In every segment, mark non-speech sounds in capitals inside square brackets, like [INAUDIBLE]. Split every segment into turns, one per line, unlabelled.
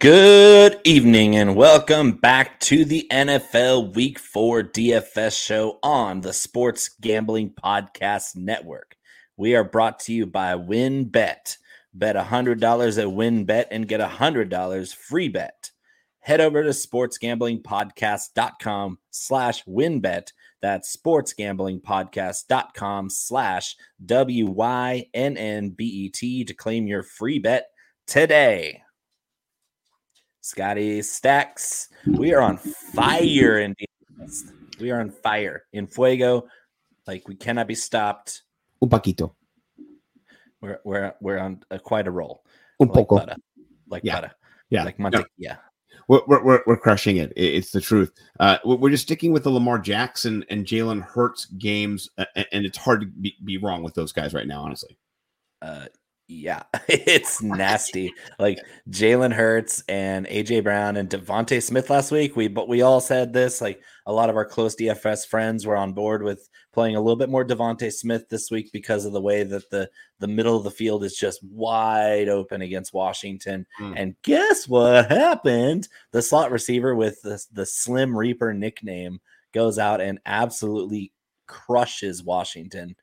Good evening and welcome back to the NFL Week 4 DFS show on the Sports Gambling Podcast Network. We are brought to you by WynnBET. Bet $100 at WynnBET and get $100 free bet. Head over to sportsgamblingpodcast.com slash wynnbet. That's sportsgamblingpodcast.com slash W-Y-N-N-B-E-T to claim your free bet today. Scotty Stacks. We are on fire in. We are on fire in fuego. Like we cannot be stopped.
Un poquito.
We're we're we're on a, quite a roll.
Un
like
poco.
butter. Like
Yeah.
butter.
Yeah.
Like mantequilla.
We're, we're, we're, we're crushing it. It- It's the truth. Uh, we're just sticking with the Lamar Jackson and Jalen Hurts games, and and it's hard to be, be wrong with those guys right now, honestly.
Uh yeah, [LAUGHS] it's nasty. like Jalen Hurts and AJ Brown and DeVonta Smith last week. We but we all said this. Like a lot of our close DFS friends were on board with playing a little bit more DeVonta Smith this week because of the way that the the middle of the field is just wide open against Washington.
Mm.
And guess what happened? The slot receiver with the, the Slim Reaper nickname goes out and absolutely crushes Washington.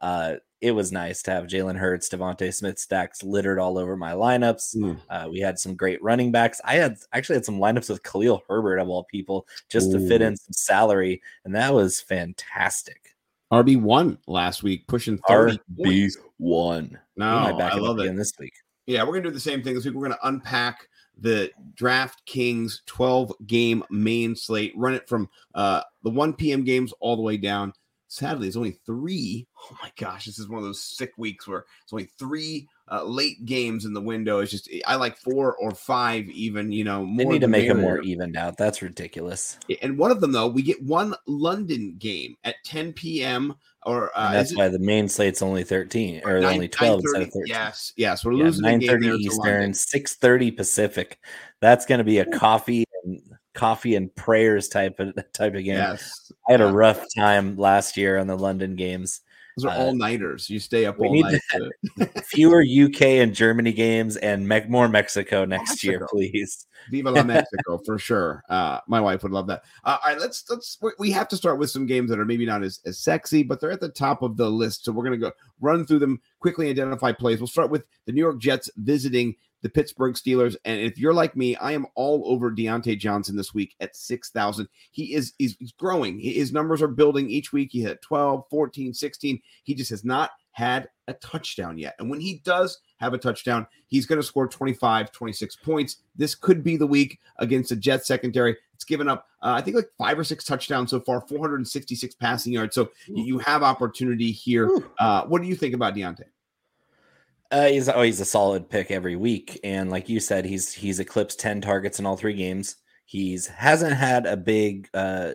Uh, it was nice to have Jalen Hurts, DeVonta Smith stacks littered all over my lineups.
Mm.
Uh, we had some great running backs. I had actually had some lineups with Khalil Herbert of all people just to fit in some salary, and that was fantastic.
RB one last week, pushing points.
one.
No,
we might back
I love it.
this week.
Yeah, we're gonna do the same thing this week. We're gonna unpack the DraftKings 12 game main slate, run it from uh, the 1 p.m. games all the way down. Sadly, it's only three. [LAUGHS] Oh my gosh, this is one of those sick weeks where it's only three uh, late games in the window. It's just I like four or five, even. You know,
They need to make it more evened out. That's ridiculous.
And one of them though, we get one London game at 10 p.m. or uh,
that's
is it
why the main slate's only 13 or
nine-
only 12 instead of 13.
Yes, yes, we're
Yeah,
losing a game
9:30
there
Eastern,
London.
6:30 Pacific. That's going to be a coffee coffee and prayers type of [LAUGHS] type of game.
Yes,
I had a rough time last year on the London games.
Those are
Uh,
all nighters. You stay up all night. [LAUGHS]
Fewer UK and Germany games and me- more Mexico next year, please. [LAUGHS]
Viva la Mexico for sure. Uh, my wife would love that. Uh, all right, let's let's we- we have to start with some games that are maybe not as, as sexy, but they're at the top of the list. So we're gonna go run through them quickly, identify plays. We'll start with the New York Jets visiting the Pittsburgh Steelers. And if you're like me, I am all over Diontae Johnson this week at 6,000. He is he's, he's growing. His numbers are building each week. He had 12, 14, 16. He just has not had a touchdown yet. And when he does have a touchdown, he's going to score 25, 26 points. This could be the week against the Jets secondary. It's given up, uh, I think, like five or six touchdowns so far, 466 passing yards. So you have opportunity here. Uh, what do you think about Diontae?
Uh, he's always a solid pick every week, and like you said, he's he's eclipsed ten targets in all three games. He's hasn't had a big uh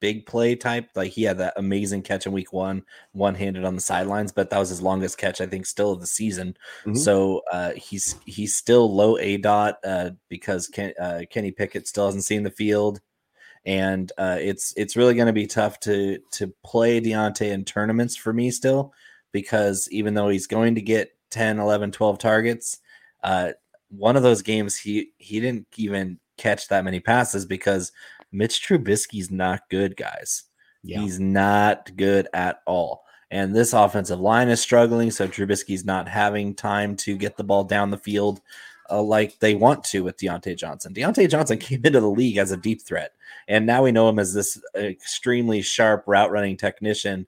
big play type like he had that amazing catch in week one, one handed on the sidelines, but that was his longest catch I think still of the season.
Mhm.
So uh, he's he's still low a dot uh, because Ken, uh, Kenny Pickett still hasn't seen the field. And uh, it's it's really going to be tough to to play Diontae in tournaments for me still because even though he's going to get 10 11 12 targets. Uh one of those games he he didn't even catch that many passes because Mitch Trubisky's not good guys. He's not good at all. And this offensive line is struggling so Trubisky's not having time to get the ball down the field uh, like they want to with Diontae Johnson. Diontae Johnson [LAUGHS] came into the league as a deep threat, and now we know him as this extremely sharp route running technician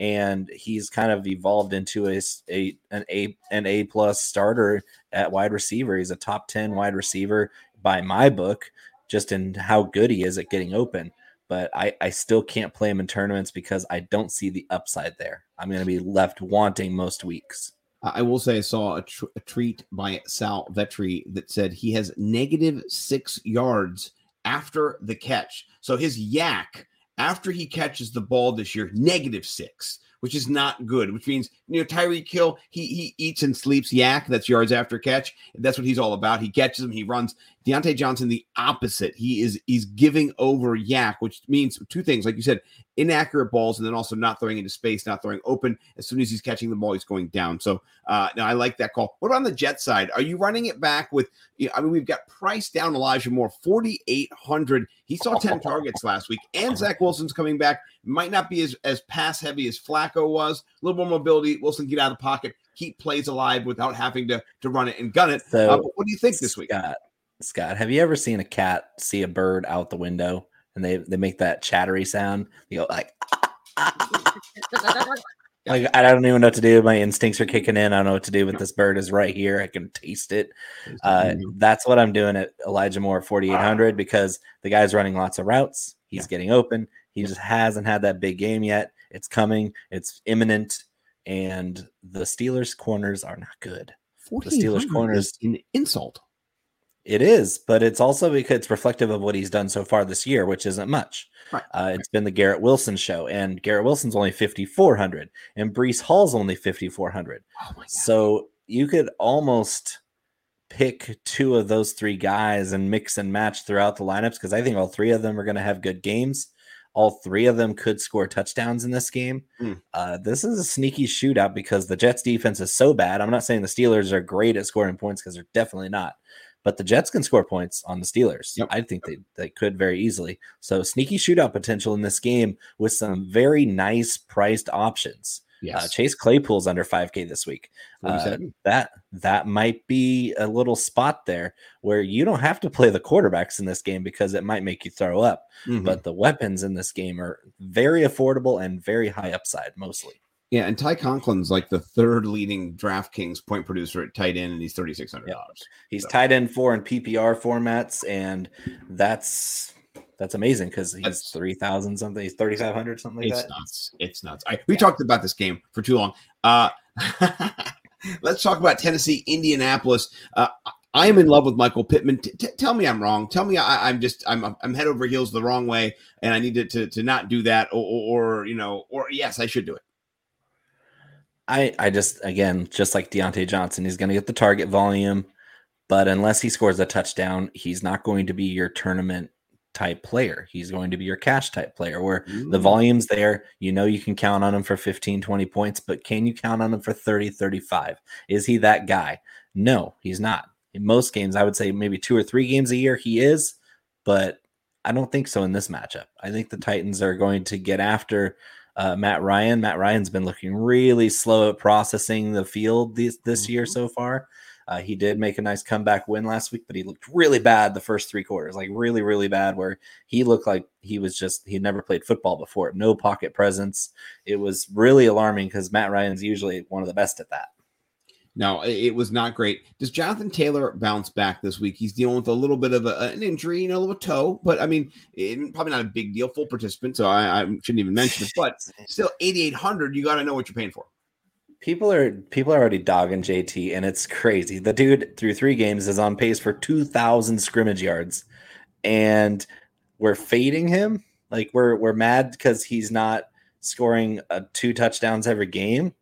and he's kind of evolved into a, a- an a an a plus starter at wide receiver. He's a top ten wide receiver by my book, just in how good he is at getting open. But I I still can't play him in tournaments because I don't see the upside there. I'm going to be left wanting most weeks.
I will say I saw a, tr- a by Sal Vetri that said he has negative six yards after the catch. So his yak after he catches the ball this year, negative six, which is not good. Which means you know Tyreek Hill, he he eats and sleeps yak. That's yards after catch. That's what he's all about. He catches them, he runs. Diontae Johnson, the opposite. He is he's giving over Yak, which means two things, like you said, inaccurate balls, and then also not throwing into space, not throwing open. As soon as he's catching the ball, he's going down. So uh, now I like that call. What about on the Jet side? Are you running it back with? I mean, we've got price down Elijah Moore, forty eight hundred. He saw ten [LAUGHS] targets last week, and Zach Wilson's coming back. Might not be as as pass heavy as Flacco was. A little more mobility. Wilson get out of the pocket keep plays alive without having to to run it and gun it. So, uh, what do you think this week?
Scott, Scott, have you ever seen a cat see a bird out the window and they they make that chattery sound? You go like. [LAUGHS] [LAUGHS] like I don't even know what to do. My instincts are kicking in. I don't know what to do, but this bird is right here. I can taste it. Uh, that's what I'm doing at Elijah Moore 4800 because the guy's running lots of routes. He's yeah. getting open. He just hasn't had that big game yet. It's coming. It's imminent and the Steelers corners are not good. The Steelers corners
an insult.
It is, but it's also because it's reflective of what he's done so far this year, which isn't much. Right. Uh, it's been the Garrett Wilson show, and Garrett Wilson's only 5,400, and Breece Hall's only 5,400. Oh so you could almost pick two of those three guys and mix and match throughout the lineups because I think all three of them are going to have good games. All three of them could score touchdowns in this game. Mm. Uh, this is a sneaky shootout because the Jets defense is so bad. I'm not saying the Steelers are great at scoring points because they're definitely not, but the Jets can score points on the Steelers. Yep. I think they, they could very easily. So sneaky shootout potential in this game with some very nice priced options. Uh, yes. Uh, Chase Claypool's under 5K this week. Uh, that that might be a little spot there where you don't have to play the quarterbacks in this game because it might make you throw up. Mm-hmm. But the weapons in this game are very affordable and very high upside, mostly.
Yeah, and Ty Conklin's like the third leading DraftKings point producer at tight end, and he's thirty six hundred dollars.
He's so. tight end four in PPR formats, and that's that's amazing because he's That's, three thousand something. He's thirty five hundred something like
it's
that.
Nuts. It's nuts. I, we yeah. talked about this game for too long. Uh, [LAUGHS] let's talk about Tennessee, Indianapolis. Uh, I am in love with Michael Pittman. T- t- tell me I'm wrong. Tell me I, am just I'm I'm head over heels the wrong way, and I need to to, to not do that, or, or, or you know, or yes, I should do it.
I I just again just like Diontae Johnson, he's going to get the target volume, but unless he scores a touchdown, he's not going to be your tournament type player. He's going to be your cash type player where Ooh. the volume's there. You know, you can count on him for 15, 20 points, but can you count on him for 30, 35? Is he that guy? No, he's not. In most games, I would say maybe two or three games a year he is, but I don't think so in this matchup. I think the Titans are going to get after uh, Matt Ryan. Matt Ryan's been looking really slow at processing the field this, this mm-hmm. year so far. Uh, he did make a nice comeback win last week, but he looked really bad the first three quarters, like really, really bad, where he looked like he was just, he never played football before. No pocket presence. It was really alarming because Matt Ryan's usually one of the best at that.
No, it was not great. Does Jonathan Taylor bounce back this week? He's dealing with a little bit of a, an injury, you know, a little toe, but I mean, it, probably not a big deal. Full participant, so I, I shouldn't even mention it. But [LAUGHS] still, eighty eight hundred. You got to know what you're paying for
people are people are already dogging JT, and it's crazy. The dude through three games is on pace for two thousand scrimmage yards, and we're fading him. Like we're we're mad because he's not scoring uh, two touchdowns every game,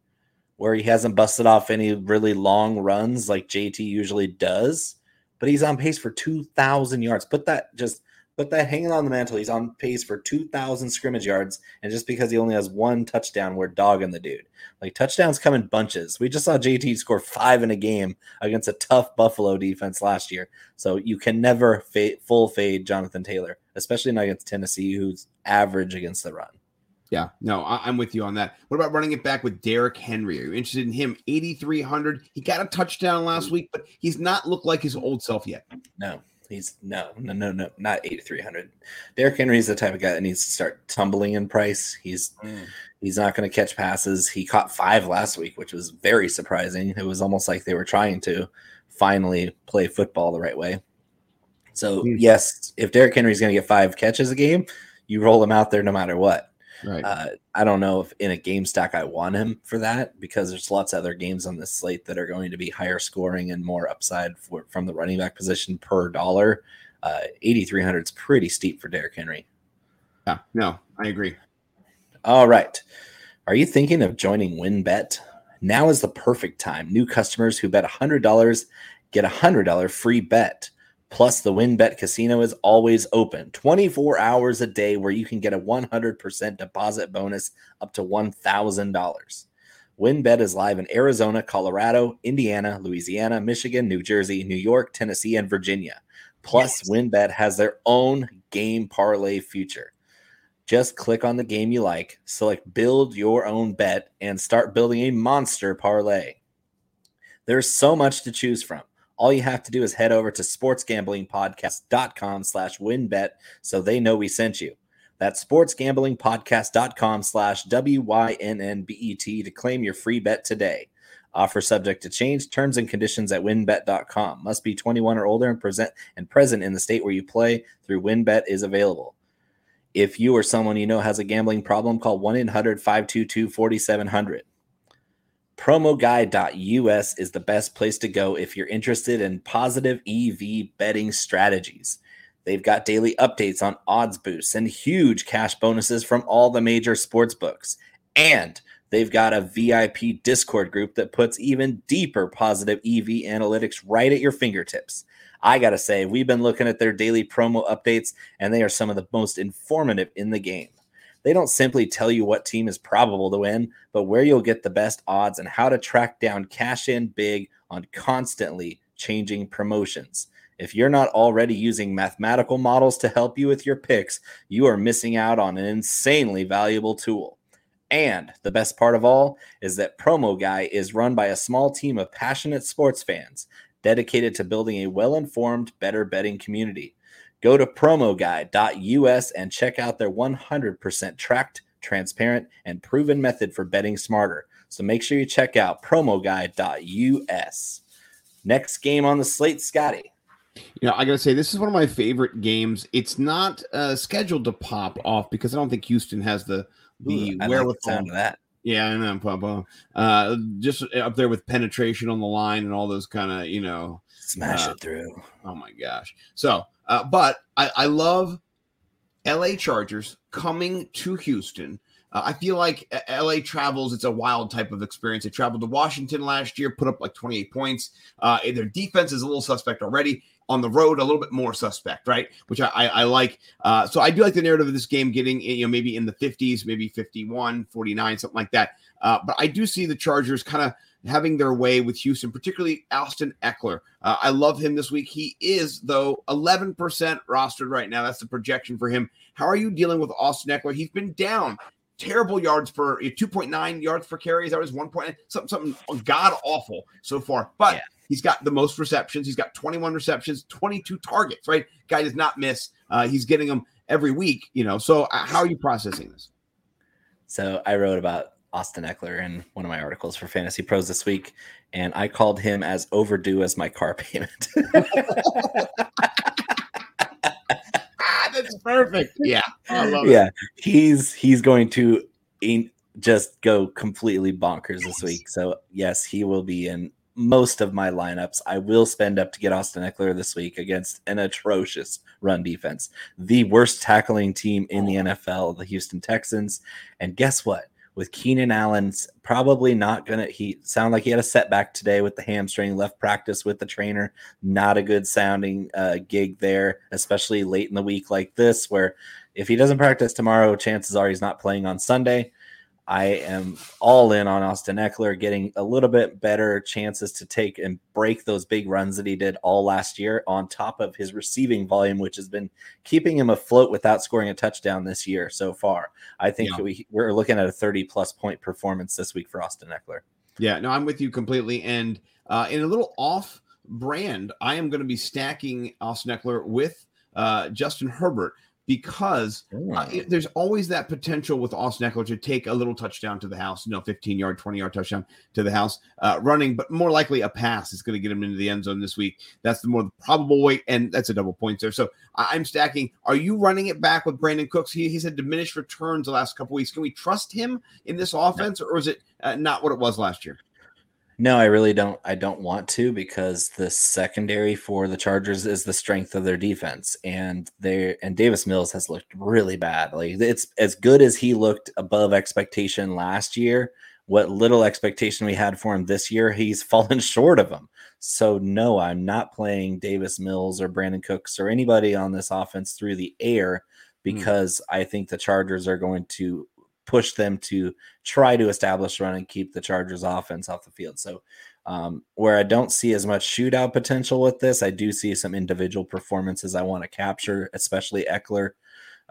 where he hasn't busted off any really long runs like JT usually does. But he's on pace for two thousand yards. Put that just Put that hanging on the mantle. He's on pace for 2,000 scrimmage yards. And just because he only has one touchdown, we're dogging the dude. Like touchdowns come in bunches. We just saw JT score five in a game against a tough Buffalo defense last year. So you can never fade, full fade Jonathan Taylor, especially not against Tennessee, who's average against the run.
Yeah, no, I, am with you on that. What about running it back with Derrick Henry? Are you interested in him? 8,300. He got a touchdown last week, but he's not looked like his old self yet.
No, He's no, no, no, no, not 8,300. Derrick Henry is the type of guy that needs to start tumbling in price. He's mm. he's not going to catch passes. He caught five last week, which was very surprising. It was almost like they were trying to finally play football the right way. So mm. yes, if Derrick Henry's going to get five catches a game, you roll him out there no matter what. Right. Uh, I don't know if in a game stack I want him for that because there's lots of other games on this slate that are going to be higher scoring and more upside for, from the running back position per dollar. Uh, 8,300 is pretty steep for Derrick Henry.
Yeah, no, I agree.
All right. Are you thinking of joining WynnBET? Now is the perfect time. New customers who bet $100 get a $100 free bet. Plus, the WynnBET Casino is always open 24 hours a day where you can get a 100% deposit bonus up to $1,000. WynnBET is live in Arizona, Colorado, Indiana, Louisiana, Michigan, New Jersey, New York, Tennessee, and Virginia. Plus, yes. WynnBET has their own game parlay feature. Just click on the game you like, select build your own bet, and start building a monster parlay. There's so much to choose from. All you have to do is head over to sportsgamblingpodcast.com slash wynnbet so they know we sent you. That's sportsgamblingpodcast.com slash W-Y-N-N-B-E-T to claim your free bet today. Offer subject to change. Terms and conditions at wynnbet.com. Must be 21 or older and present and present in the state where you play through WynnBET is available. If you or someone you know has a gambling problem, call 1-800-522-4700. Promoguy.us is the best place to go if you're interested in positive EV betting strategies. They've got daily updates on odds boosts and huge cash bonuses from all the major sports books. And they've got a VIP Discord group that puts even deeper positive EV analytics right at your fingertips. I got to say, we've been looking at their daily promo updates, and they are some of the most informative in the game. They don't simply tell you what team is probable to win, but where you'll get the best odds and how to track down cash in big on constantly changing promotions. If you're not already using mathematical models to help you with your picks, you are missing out on an insanely valuable tool. And the best part of all is that Promo Guy is run by a small team of passionate sports fans dedicated to building a well informed, better betting community. Go to promoguy.us and check out their 100% tracked, transparent, and proven method for betting smarter. So make sure you check out promoguy.us. Next game on the slate, Scotty.
You know, I gotta say, this is one of my favorite games. It's not uh, scheduled to pop off because I don't think Houston has the the
Ooh, wherewithal. Like that.
Yeah, I know, Papa. Uh, just up there with penetration on the line and all those kind of, you know,
smash uh, it through.
Oh my gosh! So, uh, but I, I love L.A. Chargers coming to Houston. Uh, I feel like LA travels, it's a wild type of experience. They traveled to Washington last year, put up like 28 points. Uh, their defense is a little suspect already on the road a little bit more suspect, right? Which I, I, I like. Uh, so I do like the narrative of this game getting, you know, maybe in the 50s, maybe 51, 49, something like that. Uh, but I do see the Chargers kind of having their way with Houston, particularly Austin Ekeler. Uh, I love him this week. He is, though, 11% rostered right now. That's the projection for him. How are you dealing with Austin Ekeler? He's been down terrible yards per 2.9 yards per carry. That was one point something something god awful so far. But yeah. He's got the most receptions. He's got 21 receptions, 22 targets, right? Guy does not miss. Uh, he's getting them every week, you know. So, uh, how are you processing this?
So, I wrote about Austin Ekeler in one of my articles for Fantasy Pros this week, and I called him as overdue as my car [LAUGHS] payment.
Ah, that's perfect. Yeah,
yeah. It. He's he's going to in, just go completely bonkers this week. So yes, he will be in most of my lineups. I will spend up to get Austin Ekeler this week against an atrocious run defense, the worst tackling team in the oh. NFL, the Houston Texans. And guess what? With Keenan Allen's probably not gonna. He sound like he had a setback today with the hamstring. Left practice with the trainer. Not a good sounding uh, gig there, especially late in the week like this, where if he doesn't practice tomorrow, chances are he's not playing on Sunday. I am all in on Austin Ekeler getting a little bit better chances to take and break those big runs that he did all last year, on top of his receiving volume, which has been keeping him afloat without scoring a touchdown this year so far. I think yeah. we, we're looking at a 30 plus point performance this week for Austin Ekeler.
Yeah, no, I'm with you completely. And uh, in a little off brand, I am going to be stacking Austin Ekeler with uh, Justin Herbert because uh, it, there's always that potential with Austin Ekeler to take a little touchdown to the house, you know, 15 yard, 20 yard touchdown to the house uh, running, but more likely a pass is going to get him into the end zone this week. That's the more probable way, and that's a double point there. So I, am stacking. Are you running it back with Brandin Cooks? He, he's had diminished returns the last couple weeks. Can we trust him in this offense, or is it uh, not what it was last year?
No, I really don't. I don't want to because the secondary for the Chargers is the strength of their defense, and they and Davis Mills has looked really bad. Like it's as good as he looked above expectation last year. what little expectation we had for him this year, he's [LAUGHS] fallen short of them. So no, I'm not playing Davis Mills or Brandin Cooks or anybody on this offense through the air hmm. because mm. I think the Chargers are going to push them to try to establish run and keep the Chargers offense off the field. So um, where I don't see as much shootout potential with this, I do see some individual performances I want to capture, especially Ekeler.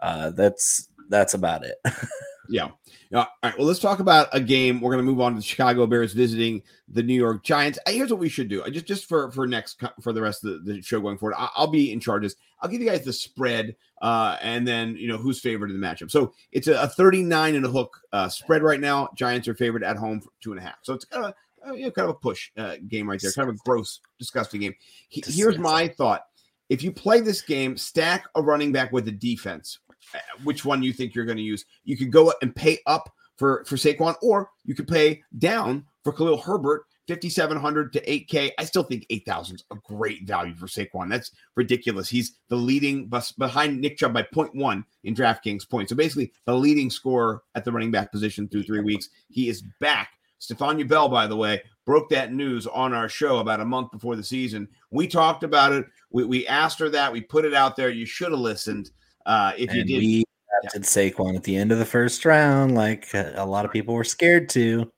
Uh, that's that's about it. [LAUGHS]
yeah. All right. Well, let's talk about a game. We're going to move on to the Chicago Bears visiting the New York Giants. Here's what we should do. Just just for for next for the rest of the, the show going forward. I'll be in charge charges. I'll give you guys the spread, uh, and then you know who's favored in the matchup. So it's a, a 39 and a hook uh, spread right now. Giants are favored at home for two and a half. So it's kind of uh, you know, kind of a push uh, game right there, kind of a gross, disgusting game. He, here's my thought: if you play this game, stack a running back with a defense. Uh, which one you think you're going to use? You could go and pay up for for Saquon, or you could pay down for Khalil Herbert, 5,700 to 8K. I still think 8,000 is a great value for Saquon. That's ridiculous. He's the leading bus behind Nick Chubb by 0.1 in DraftKings points. So basically, the leading scorer at the running back position through three weeks. He is back Stephania Bell, by the way, broke that news on our show about a month before the season. We talked about it. We, we asked her that. We put it out there. You should have listened. Uh, if and you did,
we drafted yeah. Saquon at the end of the first round, like a lot of people were scared to.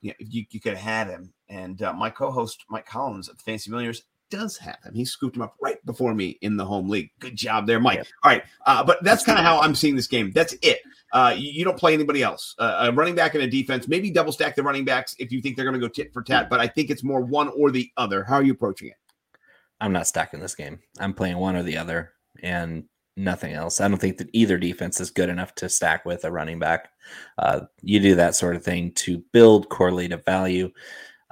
Yeah, you, you could have had him. And uh, my co-host Mike Collins of Fancy Millionaires does have him. He scooped him up right before me in the home league. Good job there, Mike. All right, uh, but that's kind of how I'm seeing this game. That's it. Uh, you, you, don't play anybody else. Uh, a running back and a defense. Maybe double stack the running backs if you think they're going to go tit for tat. But I think it's more one or the other. How are you approaching it?
I'm not stacking this game. I'm playing one or the other, and nothing else. I don't think that either defense is good enough to stack with a running back. Uh, you do that sort of thing to build correlative value.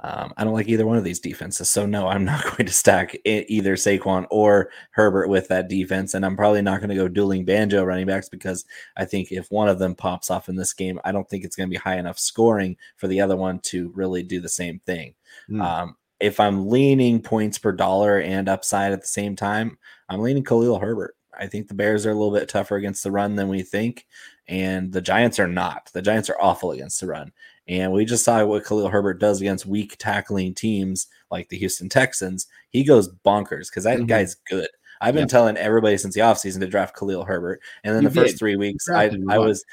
Um, I don't like either one of these defenses. So, no, I'm [LAUGHS] not going to stack either Saquon or Herbert with that defense. And I'm probably not going to go dueling banjo running backs because I think if one of them pops off in this game, I don't think it's going to be high enough scoring for the other one to really do the same thing. Mm. Um, if I'm leaning points per dollar and upside at the same time, I'm leaning Khalil Herbert. I think the Bears are a little bit tougher against the run than we think, and the Giants are not. The Giants are awful against the run. And we just saw what Khalil Herbert does against weak tackling teams like the Houston Texans. He goes bonkers because that mm-hmm. guy's good. I've been telling everybody since the offseason to draft Khalil Herbert. And then you the did. first three weeks, I, I was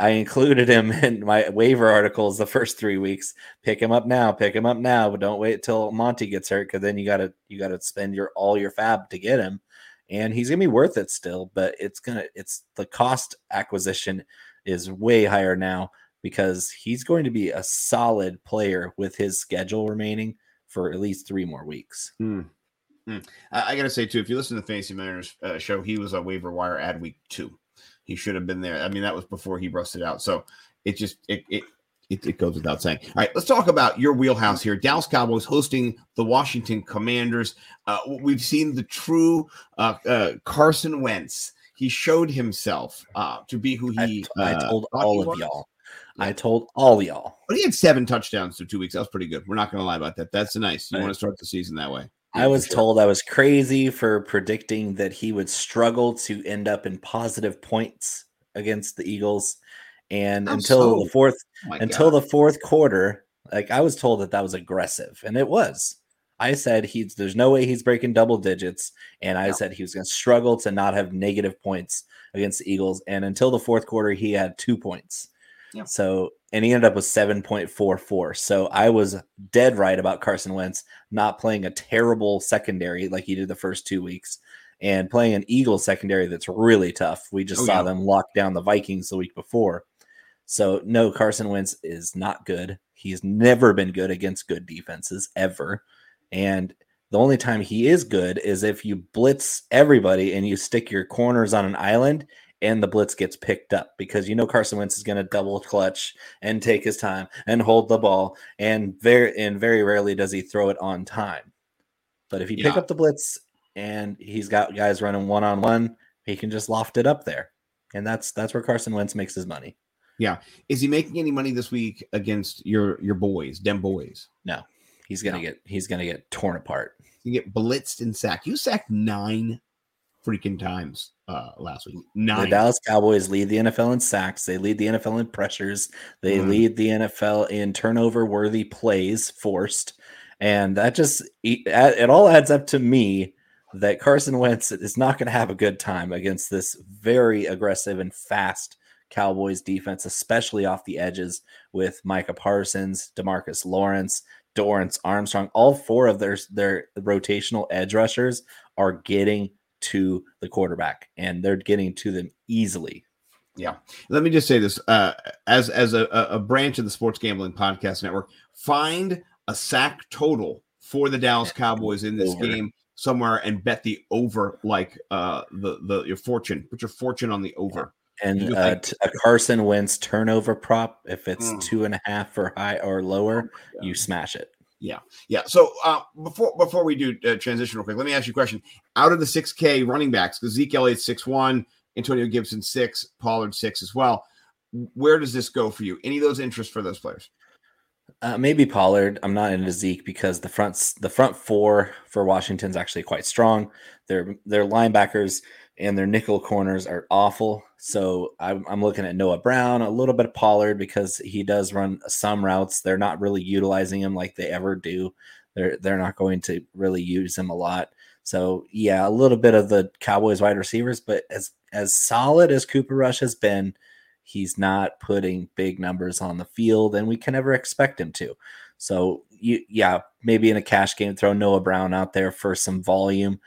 I included him [LAUGHS] in my waiver articles the first three weeks. Pick him up now, pick him up now, but don't wait till Monty gets hurt because then you gotta you gotta spend your all your fab to get him. And he's gonna be worth it still, but it's gonna it's the cost acquisition is way higher now because he's going to be a solid player with his schedule remaining for at least three more weeks.
Hmm. Hmm. I, I got to say, too, if you listen to the Fantasy Mariners uh, show, he was a waiver wire ad week two. He should have been there. I mean, that was before he rusted out. So it just, it, it, it, it, goes without saying. All right, let's talk about your wheelhouse here. Dallas Cowboys hosting the Washington Commanders. Uh, we've seen the true uh, uh, Carson Wentz. He showed himself uh, to be who he.
I, I uh, told all of y'all I told all y'all.
But he had seven touchdowns through two weeks. That was pretty good. We're not going to lie about that. That's nice. You right. want to start the season that way.
Yeah, I was sure. told I was crazy for predicting that he would struggle to end up in positive points against the Eagles, and I'm until so, the fourth, oh until God. the fourth quarter, like I was told that that was aggressive, and it was. I said he's there's no way he's breaking double digits, and I no. said he was going to struggle to not have negative points against the Eagles, and until the fourth quarter, he had two points. Yeah. So, and he ended up with 7.44. So I was dead right about Carson Wentz not playing a terrible secondary like he did the first two weeks and playing an Eagles secondary that's really tough. We just oh, saw yeah. them lock down the Vikings the week before. So, no, Carson Wentz is not good. He's never been good against good defenses ever. And the only time he is good is if you blitz everybody and you stick your corners on an island and the blitz gets picked up because you know Carson Wentz is going to double clutch and take his time and hold the ball and very and very rarely does he throw it on time. But if you yeah. pick up the blitz and he's got guys running one on one, he can just loft it up there. And that's that's where Carson Wentz makes his money.
Yeah. Is he making any money this week against your your boys, dem boys?
No. He's gonna no. get he's gonna get torn apart.
You get blitzed and sacked. You sacked nine freaking times uh, last week.
Nine. The Dallas Cowboys lead the NFL in sacks. They lead the NFL in pressures. They mm. lead the NFL in turnover worthy plays forced. And that just, it all adds up to me that Carson Wentz is not going to have a good time against this very aggressive and fast Cowboys defense, especially off the edges with Micah Parsons, Demarcus Lawrence, Dorance Armstrong. All four of their their rotational edge rushers are getting to the quarterback, and they're getting to them easily.
Yeah. Let me just say this: uh, as as a, a branch of the Sports Gambling Podcast Network, find a sack total for the Dallas Cowboys in this over. game somewhere and bet the over, like uh, the the your fortune. Put your fortune on the over.
And uh, a Carson Wentz turnover prop, if it's mm. two and a half or high or lower, oh you smash it.
Yeah, yeah. So uh, before before we do uh, transition real quick, let me ask you a question. Out of the six K running backs, because Zeke Elliott six one, Antonio Gibson six, Pollard six as well. Where does this go for you? Any of those interests for those players?
Uh, maybe Pollard. I'm not into Zeke because the front the front four for Washington's actually quite strong. Their their linebackers and their nickel corners are awful. So I'm, I'm, looking at Noah Brown, a little bit of Pollard because he does run some routes. They're not really utilizing him like they ever do. They're they're not going to really use him a lot. So yeah, a little bit of the Cowboys wide receivers, but as as solid as Cooper Rush has been, he's not putting big numbers on the field, and we can never expect him to. So you yeah, maybe in a cash game, throw Noah Brown out there for some volume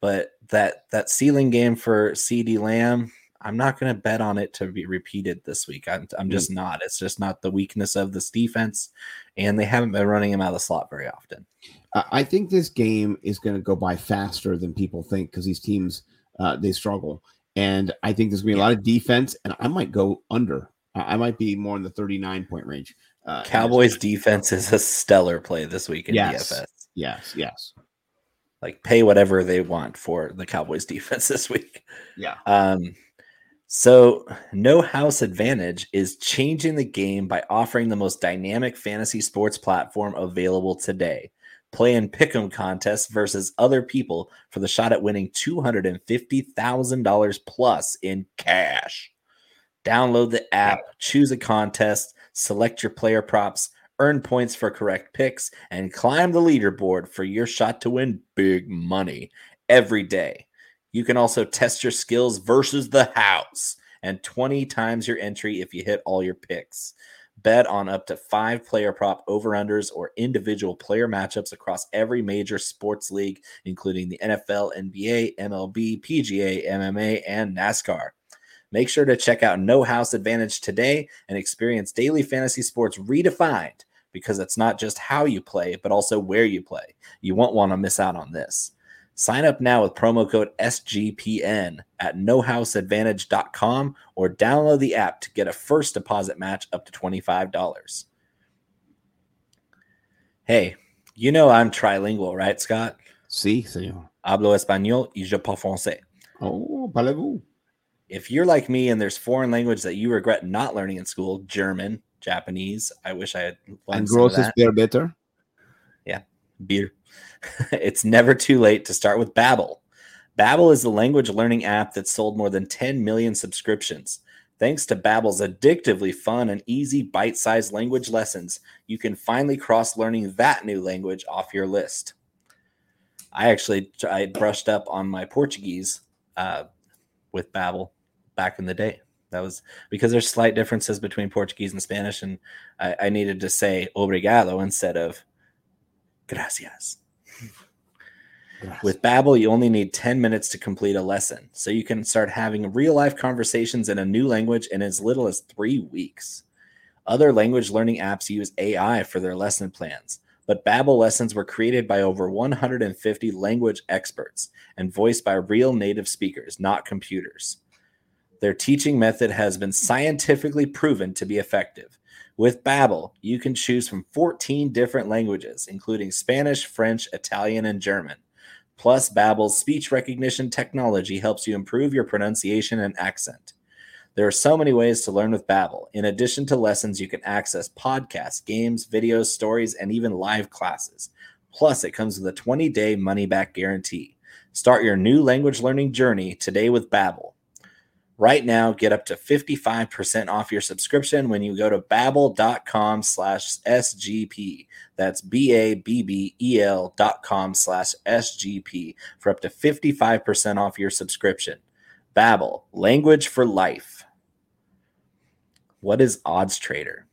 but that that ceiling game for CeeDee Lamb, I'm not going to bet on it to be repeated this week. I'm, I'm just mm. not. It's just not the weakness of this defense, and they haven't been running him out of the slot very often.
I think this game is going to go by faster than people think because these teams uh, they struggle, and I think there's going to be a lot of defense, and I might go under. I might be more in the 39 point range.
Uh, Cowboys defense is a stellar play this week in
yes,
DFS.
Yes, yes
like pay whatever they want for the Cowboys [LAUGHS] defense this week.
Yeah.
Um so No House Advantage is changing the game by offering the most dynamic fantasy sports platform available today. Play in pick'em contests versus other people for the shot at winning $250,000 plus in cash. Download the app, choose a contest, select your player props, earn points for correct picks, and climb the leaderboard for your shot to win big money every day. You can also test your skills versus the house and 20 times your entry if you hit all your picks. Bet on up to five player prop over unders or individual player matchups across every major sports league, including the NFL, NBA, MLB, PGA, MMA, and NASCAR. Make sure to check out No House Advantage today and experience daily fantasy sports redefined because it's not just how you play, but also where you play. You won't want to miss out on this. Sign up now with promo code SGPN at nohouseadvantage.com or download the app to get a first deposit match up to $25. Hey, you know I'm trilingual, right, Scott?
Sí, señor.
Hablo español y je parle français.
Oh, parlez-vous?
If you're like me and there's foreign language that you regret not learning in school, German, Japanese. I wish I had
And grosses beer better.
Yeah, beer. [LAUGHS] it's never too late to start with Babbel. Babbel is the language learning app that sold more than 10 million subscriptions. Thanks to Babbel's addictively fun and easy bite-sized language lessons, you can finally cross learning that new language off your list. I actually I brushed up on my Portuguese uh, with Babbel back in the day. That was because there's slight differences between Portuguese and Spanish, and I, I needed to say obrigado instead of gracias. gracias. With Babbel, you only need 10 minutes to complete a lesson, so you can start having real life conversations in a new language in as little as three weeks. Other language learning apps use AI for their lesson plans, but Babbel lessons were created by over 150 language experts and voiced by real native speakers, not computers. Their teaching method has been scientifically proven to be effective. With Babbel, you can choose from 14 different languages, including Spanish, French, Italian, and German. Plus, Babbel's speech recognition technology helps you improve your pronunciation and accent. There are so many ways to learn with Babbel. In addition to lessons, you can access podcasts, games, videos, stories, and even live classes. Plus, it comes with a 20-day money-back guarantee. Start your new language learning journey today with Babbel. Right now, get up to 55% off your subscription when you go to babbel.com slash SGP. That's B-A-B-B-E-L dot com slash SGP for up to 55% off your subscription. Babbel, language for life. What is Odds Trader?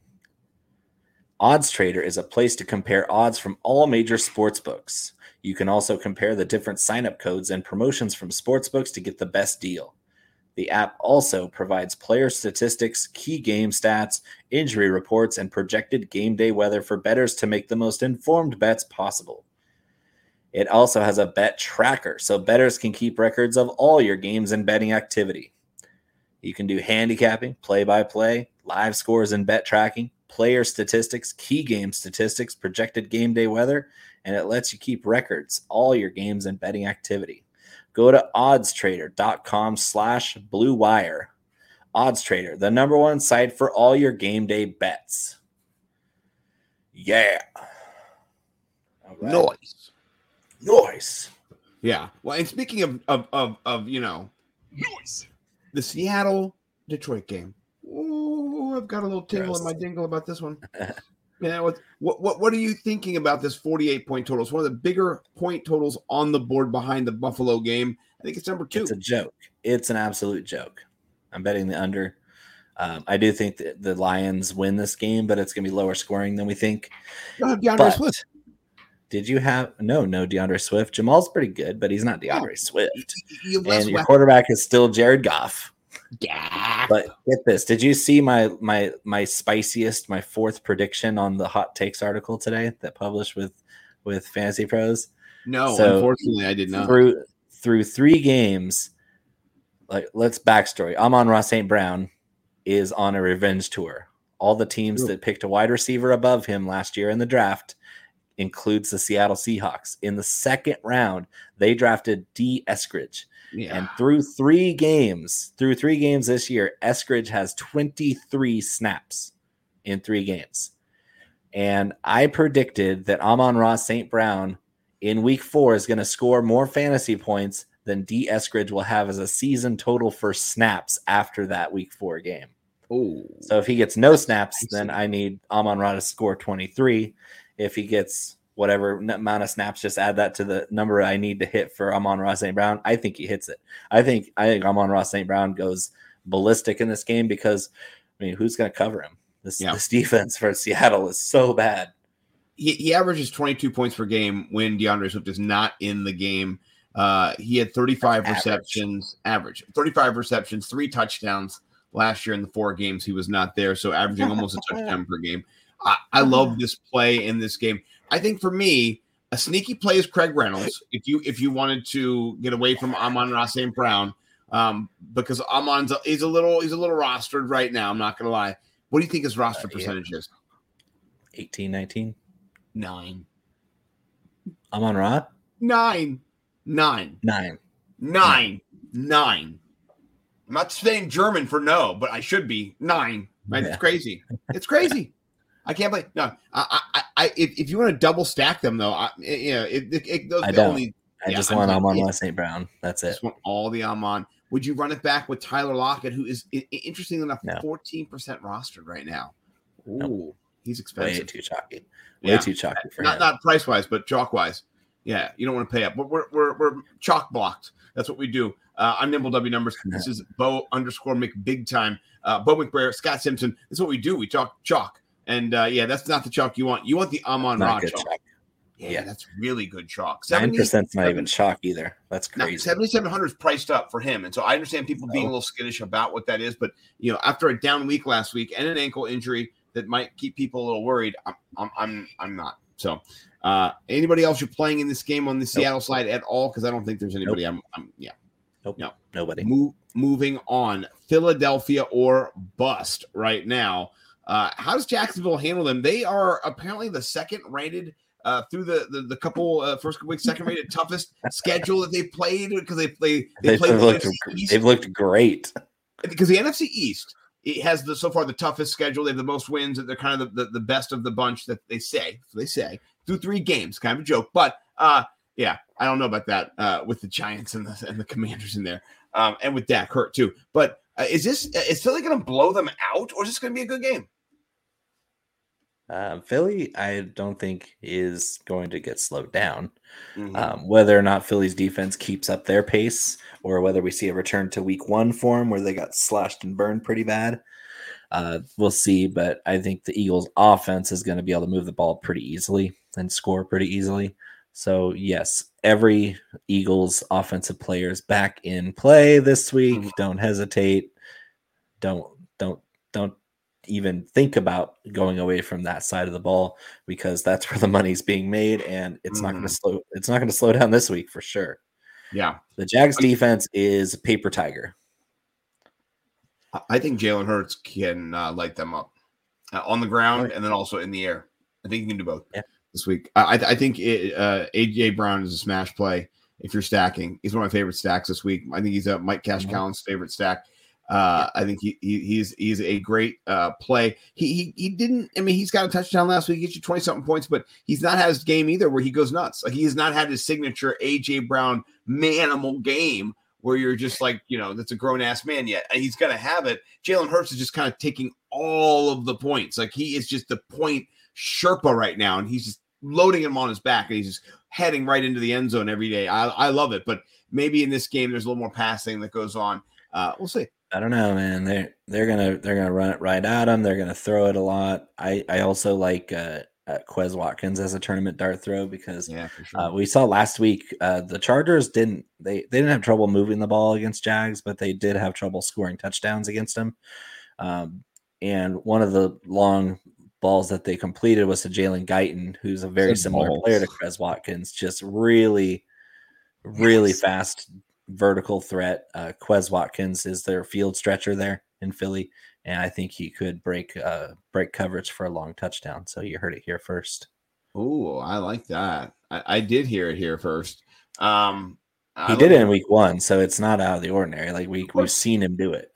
Odds Trader is a place to compare odds from all major sports books. You can also compare the different sign-up codes and promotions from sportsbooks to get the best deal. The app also provides player statistics, key game stats, injury reports, and projected game day weather for bettors to make the most informed bets possible. It also has a bet tracker so bettors can keep records of all your games and betting activity. You can do handicapping, play by play, live scores and bet tracking, player statistics, key game statistics, projected game day weather, and it lets you keep records all your games and betting activity go to oddstrader.com slash blue wire odds trader the number one site for all your game day bets yeah
Noise.
noise
Yeah. Well, and speaking of of of, of you know,
Noise.
the Seattle Detroit game. Ooh, I've got a little tingle in my dingle about this one. [LAUGHS] Yeah, what, what what are you thinking about this 48 point total? It's one of the bigger point totals on the board behind the Buffalo game. I think it's number two.
it's a joke it's an absolute joke i'm betting the under um, i do think that the lions win this game but it's going to be lower scoring than we think
DeAndre
but-
Swift.
did you have no no deandre swift jamal's pretty good but he's not deandre swift
You
and your
weapons.
quarterback is still jared goff
Yeah.
But get this: Did you see my my my spiciest, my fourth prediction on the hot takes article today that published with with Fantasy Pros?
No,
So,
unfortunately, I did not.
Through through three games, like let's backstory. Amon-Ra St. Brown is on a revenge tour. All the teams
Ooh.
that picked a wide receiver above him last year in the draft includes the Seattle Seahawks. In the second round, they drafted D. Eskridge.
Yeah.
And through three games, through three games this year, Eskridge has 23 snaps in three games. And I predicted that Amon-Ra St. Brown in week four is going to score more fantasy points than D. Eskridge will have as a season total for snaps after that week four game.
oh,
So if he gets no snaps,
I
then. I need Amon Ra to score 23. If he gets whatever amount of snaps, just add that to the number I need to hit for Amon-Ra St. Brown. I think he hits it. I think I think Amon-Ra St. Brown goes ballistic in this game because I mean, who's going to cover him? This,
Yeah.
this defense for Seattle is so bad.
he, he averages 22 points per game when DeAndre Swift is not in the game. Uh, he had 35
average.
receptions, average 35 receptions, three touchdowns last year in the four games he was not there. So averaging almost a [LAUGHS] touchdown per game. I, I love this play in this game. I think for me, a sneaky play is Craig Reynolds. If you if you wanted to get away from Amon-Ra St. Brown, um, because Amon's a, he's a little he's a little rostered right now. I'm not gonna lie. What do you think his roster
Uh, yeah.
percentage is?
18, 19.
Nine.
Amon Ra?
Nine. Nine.
Nine.
Nine. Nine. I'm not saying German for no, but I should be nine. Right?
Yeah.
It's crazy. It's crazy. I can't believe no. I, I, I if, if you want to double stack them though, I, you know, it, it, it those
I don't.
only
I
Yeah,
just
I'm
want
like,
Amon
yeah.
St. Brown. That's it.
just want all the Amon. Would you run it back with Tyler Lockett, who is interesting enough,
No.
fourteen percent rostered right now? Ooh,
Nope.
he's
Way
expensive.
too chalky. Way
Yeah.
too chalky for
not
him.
not price wise, but chalk wise. Yeah, you don't want to pay up. But we're we're, we're chalk blocked. That's what we do. Uh, I'm Nimble W Numbers. [LAUGHS] This is Bo underscore Mc Big Time. Uh, Bo McBrayer, Scott Simpson. This is what we do. We talk chalk. And uh, yeah, that's not the chalk you want. You want the Amon Ra chalk.
chalk.
Yeah,
Yeah.
that's really good chalk.
Nine
70
percent's not even chalk either. That's crazy.
7700 is priced up for him. And so I understand people being a little skittish about what that is. But, you know, after a down week last week and an ankle injury that might keep people a little worried, I'm, I'm, I'm, I'm not. So, uh, anybody else you're playing in this game on the Seattle side at all? Because I don't think there's anybody. I'm, I'm, yeah. Nope. No.
Nobody.
Move, moving on, Philadelphia or bust right now. Uh, how does Jacksonville handle them? They are apparently the second rated uh, through the the, the couple uh, first couple weeks, second rated toughest schedule that they played because they play they
They've
played the
looked, they've looked great.
because the NFC East it has the so far the toughest schedule. They have the most wins. They're kind of the, the, the best of the bunch that they say. They say through three games, kind of a joke. But uh, Yeah, I don't know about that uh, with the Giants and the and the Commanders in there, um, and with Dak hurt too. But uh, is this is Philly going to blow them out, or is this going to be a good game?
Uh, Philly, I don't think is going to get slowed down. Mm-hmm. Um, whether or not Philly's defense keeps up their pace, or whether we see a return to Week One form where they got slashed and burned pretty bad, uh, we'll see. But I think the Eagles' offense is going to be able to move the ball pretty easily and score pretty easily. So yes, every Eagles offensive player is back in play this week. Mm-hmm. Don't hesitate. Don't don't don't even think about going away from that side of the ball because that's where the money's being made and it's mm-hmm. not going to slow it's not going to slow down this week for sure.
Yeah.
The Jags defense is paper tiger.
I think Jalen Hurts can uh, light them up uh, on the ground and then also in the air. I think he can do both
yeah.
this week. I, I think it, uh, AJ Brown is a smash play if you're stacking. He's one of my favorite stacks this week. I think he's a Mike Cash mm-hmm. Collins' favorite stack. Uh, I think he, he, he's he's a great uh, play. He, he he didn't. I mean, he's got a touchdown last week. He gets you twenty something points, but he's not had his game either where he goes nuts. Like he has not had his signature AJ Brown manimal game where you're just like you know that's a grown ass man yet, and he's gonna have it. Jalen Hurts is just kind of taking all of the points. Like he is just the point Sherpa right now, and he's just loading him on his back, and he's just heading right into the end zone every day. I, I love it, but maybe in this game there's a little more passing that goes on. Uh, we'll see.
I don't know, man. They're they're gonna they're gonna run it right at him. They're gonna throw it a lot. I I also like uh, uh Quez Watkins as a tournament dart throw because
yeah,
uh,
sure.
uh, we saw last week uh, the Chargers didn't they they didn't have trouble moving the ball against Jags, but they did have trouble scoring touchdowns against them. Um, and one of the long balls that they completed was to Jalen Guyton, who's a very similar balls. player to Quez Watkins, just really, really yes. fast vertical threat. Uh, Quez Watkins is their field stretcher there in Philly, and I think he could break uh, break coverage for a long touchdown. So you heard it here first.
Oh, I like that. I, I, did hear it here first. Um,
he did it in week one, so it's not out of the ordinary. Like we we've seen him do it.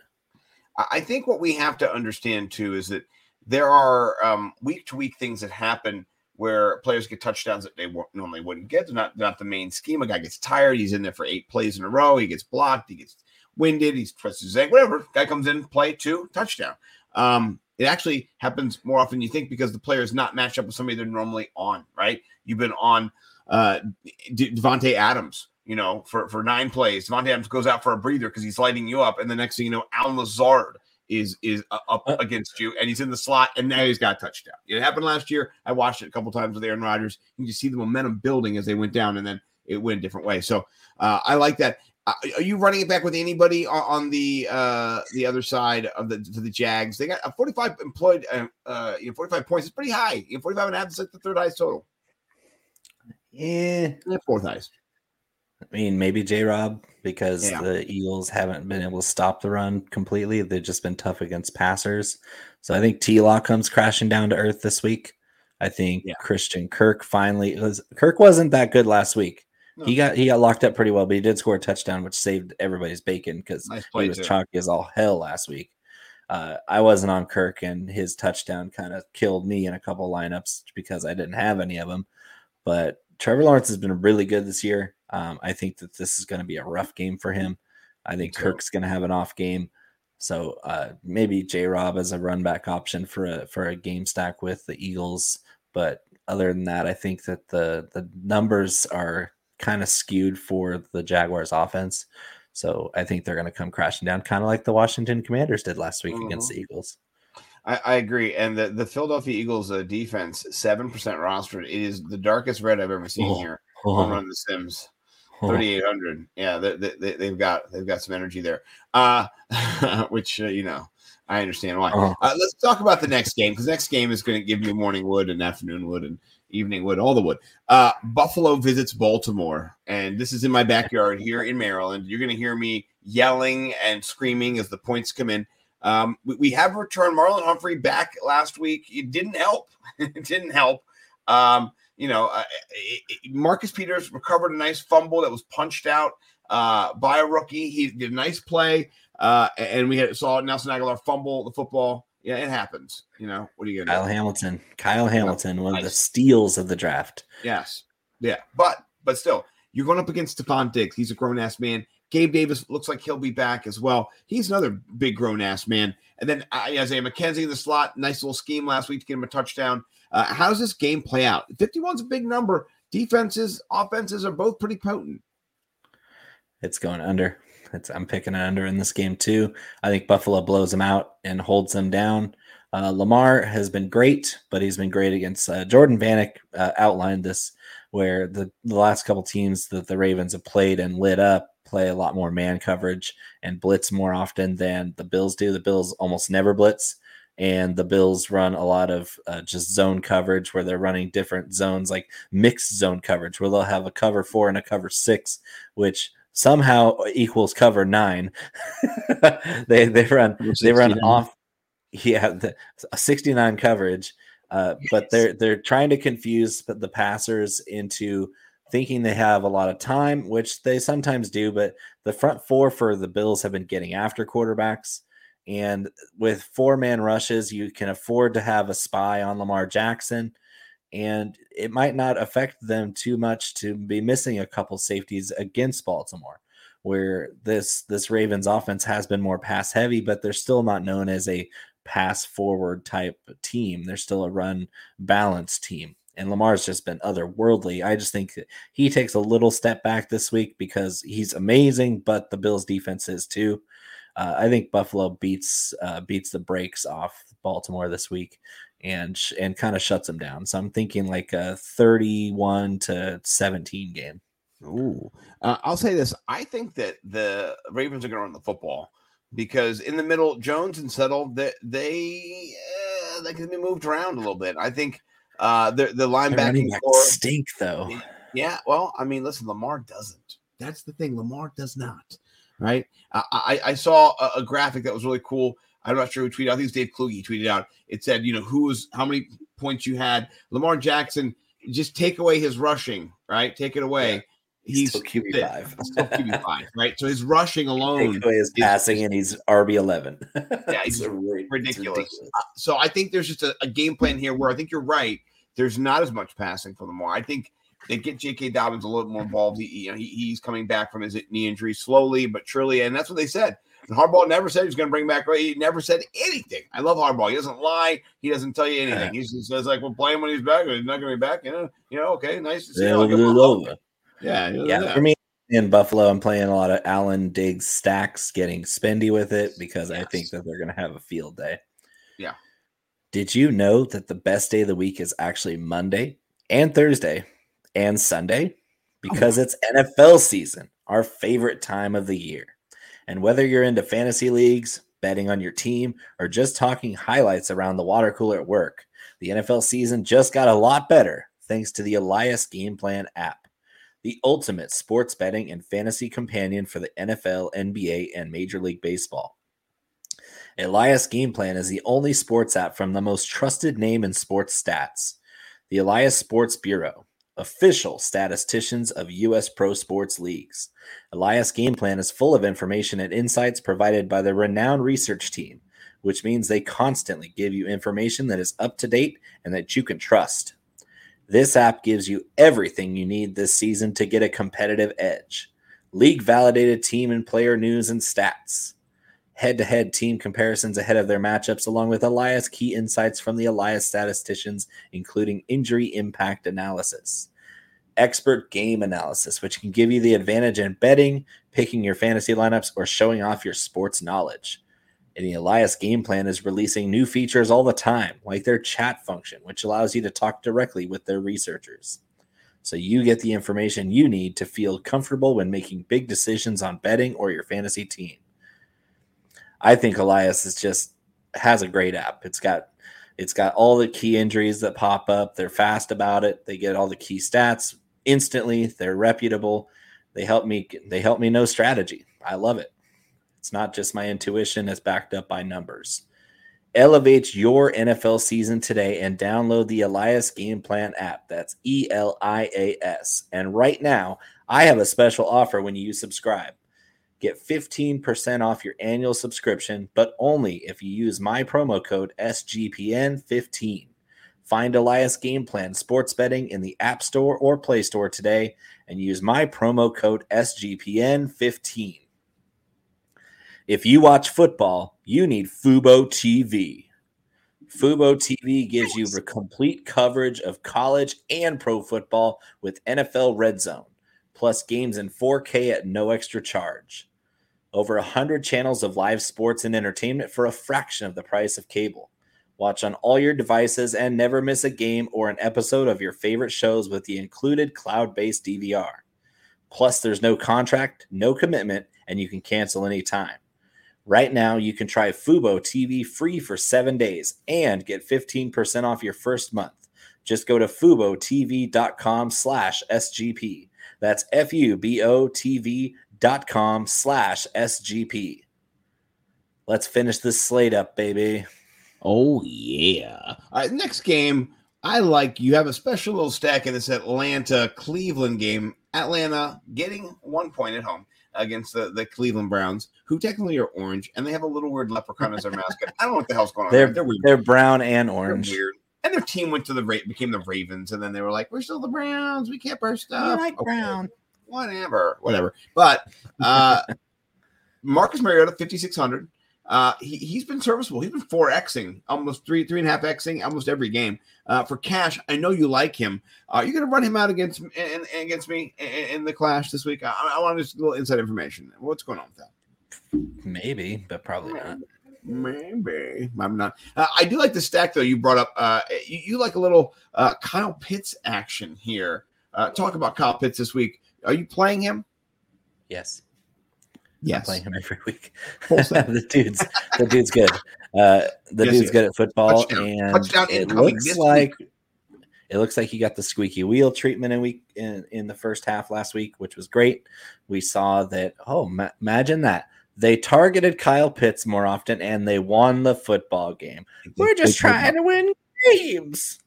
I think what we have to understand too is that there are um, week to week things that happen where players get touchdowns that they normally wouldn't get. They're not not the main scheme. A guy gets tired. He's in there for eight plays in a row. He gets blocked. He gets winded. He's twists his. Whatever. Guy comes in, play two touchdown. Um, it actually happens more often than you think because the player is not matched up with somebody they're normally on. Right? You've been on uh, Davante Adams. You know, for for nine plays, Davante Adams goes out for a breather because he's lighting you up, and the next thing you know, Allen Lazard is is up uh, against you, and he's in the slot, and now he's got a touchdown. It happened last year. I watched it a couple times with Aaron Rodgers. You just see the momentum building as they went down, and then it went a different way. So uh, I like that. Uh, are you running it back with anybody on, on the uh, the other side of the for the Jags? They got a 45 employed, uh, uh, you know, 45 points. It's pretty high. You know, 45 and a half is like the third highest total.
Yeah,
fourth highest.
I mean, maybe J Rob because yeah. the Eagles haven't been able to stop the run completely. They've just been tough against passers. So I think T Law comes crashing down to earth this week. I think yeah. Christian Kirk finally was Kirk wasn't that good last week. No. He got he got locked up pretty well, but he did score a touchdown, which saved everybody's bacon because nice he was too. chalky as all hell last week. Uh, I wasn't on Kirk, and his touchdown kind of killed me in a couple lineups because I didn't have any of them. But Trevor Lawrence has been really good this year. Um, I think that this is going to be a rough game for him. I think Kirk's going to have an off game. So uh, maybe J Rob as a run back option for a for a game stack with the Eagles. But other than that, I think that the the numbers are kind of skewed for the Jaguars offense. So I think they're going to come crashing down, kind of like the Washington Commanders did last week mm-hmm. against the Eagles.
I, I, agree. And the, the Philadelphia Eagles uh, defense, 7% rostered. It is the darkest red I've ever seen oh, here oh. on the Sims. 3800 yeah they, they, they've got they've got some energy there. Uh [LAUGHS] which uh, you know i understand why. Uh-huh. uh, let's talk about the next game because next game is going to give you morning wood and afternoon wood and evening wood all the wood. Uh buffalo visits baltimore and this is in my backyard here in maryland. You're going to hear me yelling and screaming as the points come in. Um, we, we have returned marlon humphrey back last week. It didn't help. [LAUGHS] It didn't help. Um you know, uh, Marcus Peters recovered a nice fumble that was punched out uh, by a rookie. He did a nice play, uh, and we had saw Nelson Agholor fumble the football. Yeah, it happens. You know, what are you
gonna Kyle do? Hamilton. Kyle Hamilton, one nice. of the steals of the draft.
Yes. Yeah. But but still, you're going up against Stefon Diggs. He's a grown ass man. Gabe Davis looks like he'll be back as well. He's another big grown ass man. And then uh, Isaiah McKenzie in the slot. Nice little scheme last week to get him a touchdown. Uh, how does this game play out? 51 is a big number. Defenses, offenses are both pretty potent.
It's going under. It's, I'm picking an under in this game too. I think Buffalo blows them out and holds them down. Uh, Lamar has been great, but he's been great against uh, Jordan Vanek. Uh, outlined this where the, the last couple teams that the Ravens have played and lit up play a lot more man coverage and blitz more often than the Bills do. The Bills almost never blitz, and the Bills run a lot of uh, just zone coverage where they're running different zones, like mixed zone coverage, where they'll have a cover four and a cover six, which somehow equals cover nine. [LAUGHS] they they run they run off yeah the, 69 coverage uh, yes. but they're they're trying to confuse the passers into thinking they have a lot of time which they sometimes do but the front four for the bills have been getting after quarterbacks and with four man rushes you can afford to have a spy on lamar jackson and it might not affect them too much to be missing a couple safeties against baltimore where this this Ravens offense has been more pass heavy, but they're still not known as a pass forward type team. They're still a run balance team. And Lamar's just been otherworldly. I just think he takes a little step back this week because he's amazing, but the Bills' defense is too. Uh, I think Buffalo beats uh, beats the brakes off Baltimore this week and sh- and kind of shuts them down. So I'm thinking like a 31 to 17 game.
Ooh, uh, I'll say this: I think that the Ravens are going to run the football because in the middle, Jones and Settle that they uh, they can be moved around a little bit. I think uh, the the linebacking
core stink though.
Yeah, well, I mean, listen, Lamar doesn't. That's the thing. Lamar does not. Right. I I saw a, a graphic that was really cool. I'm not sure who tweeted. Out. I think it's Dave Kluge tweeted out. It said, you know, who was how many points you had. Lamar Jackson, just take away his rushing, right? Take it away. Yeah
he's, still QB five.
still QB five, right? So his rushing [LAUGHS] alone, take away
his passing, and he's RB eleven. [LAUGHS]
yeah, he's ridiculous. ridiculous. Uh, so I think there's just a, a, game plan here where I think you're right. There's not as much passing for Lamar. I think they get J.K. Dobbins a little more involved. He, you know, he, he's coming back from his knee injury slowly but surely, and that's what they said. And Harbaugh never said he was going to bring back. He never said anything. I love Harbaugh. He doesn't lie. He doesn't tell you anything. He just says like, "We'll play him when he's back. He's not going to be back." You know, you know. Okay, nice to see. Yeah,
over. Yeah, yeah. yeah. For me in Buffalo, I'm playing a lot of Allen Diggs stacks, getting spendy with it because yes. I think that they're going to have a field day.
Yeah.
Did you know that the best day of the week is actually Monday and Thursday and Sunday? Oh, because oh. it's NFL season, our favorite time of the year. And whether you're into fantasy leagues, betting on your team, or just talking highlights around the water cooler at work, the NFL season just got a lot better thanks to the Elias Game Plan app the ultimate sports betting and fantasy companion for the NFL, NBA, and Major League Baseball. Elias Game Plan is the only sports app from the most trusted name in sports stats, the Elias Sports Bureau, official statisticians of U.S. pro sports leagues. Elias Game Plan is full of information and insights provided by the renowned research team, which means they constantly give you information that is up to date and that you can trust. This app gives you everything you need this season to get a competitive edge. League validated team and player news and stats. Head to head team comparisons ahead of their matchups, along with Elias key insights from the Elias statisticians, including injury impact analysis. Expert game analysis, which can give you the advantage in betting, picking your fantasy lineups, or showing off your sports knowledge. And the Elias game plan is releasing new features all the time, like their chat function, which allows you to talk directly with their researchers. So you get the information you need to feel comfortable when making big decisions on betting or your fantasy team. I think Elias is just has a great app. It's got it's got all the key injuries that pop up. They're fast about it. They get all the key stats instantly. They're reputable. They help me they help me know strategy. I love it. It's not just my intuition, it's backed up by numbers. Elevate your NFL season today and download the Elias Game Plan app. That's E L I A S. And right now, I have a special offer when you subscribe. Get 15% off your annual subscription, but only if you use my promo code SGPN15. Find Elias Game Plan Sports Betting in the App Store or Play Store today and use my promo code SGPN15. If you watch football, you need Fubo TV. Fubo TV gives you complete coverage of college and pro football with NFL Red Zone, plus games in 4K at no extra charge. Over 100 channels of live sports and entertainment for a fraction of the price of cable. Watch on all your devices and never miss a game or an episode of your favorite shows with the included cloud based DVR. Plus, there's no contract, no commitment, and you can cancel anytime. Right now, you can try Fubo TV free for seven days and get 15% off your first month. Just go to FuboTV.com slash SGP. That's F-U-B-O-T-V dot com slash SGP. Let's finish this slate up, baby.
Oh yeah. All right, next game. I like you have a special little stack in this Atlanta Cleveland game. Atlanta getting one point at home against the, the Cleveland Browns, who technically are orange, and they have a little weird leprechaun as their mascot. I don't know what the hell's going on.
They're they're, they're brown and orange.
They're weird. And their team went to the became the Ravens, and then they were like, "We're still the Browns. We kept our stuff."
We like okay. brown.
Whatever, whatever. But uh [LAUGHS] Marcus Mariota, fifty six hundred. Uh, he, he's been serviceable. He's been 4Xing, almost three, three and a half Xing almost every game. Uh, for cash, I know you like him. Are uh, you going to run him out against in, against me in, in, the clash this week? I, I want just a little inside information. What's going on with that?
Maybe, but probably Maybe. not.
Maybe I'm not. Uh, I do like the stack though. You brought up. Uh, you, you like a little uh, Kyle Pitts action here. Uh, talk about Kyle Pitts this week. Are you playing him?
Yes.
Yes,
I play him every week. [LAUGHS] the dude's the dude's good. Uh, the yes, dude's good at football, Touchdown. and Touchdown it looks like week. it looks like he got the squeaky wheel treatment in week in, in the first half last week, which was great. We saw that. Oh, ma- imagine that they targeted Kyle Pitts more often, and they won the football game. We're just trying to win games.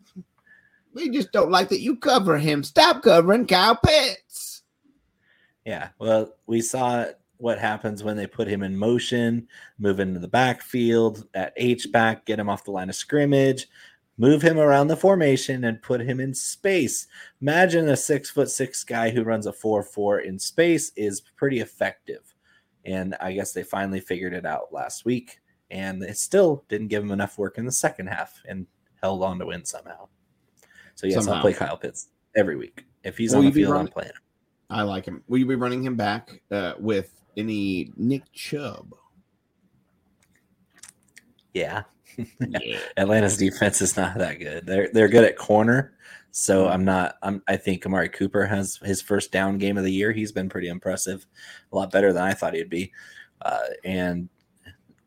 We just don't like that you cover him. Stop covering Kyle Pitts.
Yeah, well, we saw what happens when they put him in motion, move into the backfield at H back, get him off the line of scrimmage, move him around the formation, and put him in space. Imagine a six foot six guy who runs a four four in space is pretty effective. And I guess they finally figured it out last week, and it still didn't give him enough work in the second half and held on to win somehow. So yes, somehow. I'll play Kyle Pitts every week. If he's Will on the field, I'm playing him.
I like him. Will you be running him back uh, with any Nick Chubb?
Yeah. yeah. [LAUGHS] Atlanta's defense is not that good. They're they're good at corner. So mm-hmm. I'm not I'm I think Amari Cooper has his first down game of the year. He's been pretty impressive. A lot better than I thought he'd be. Uh, and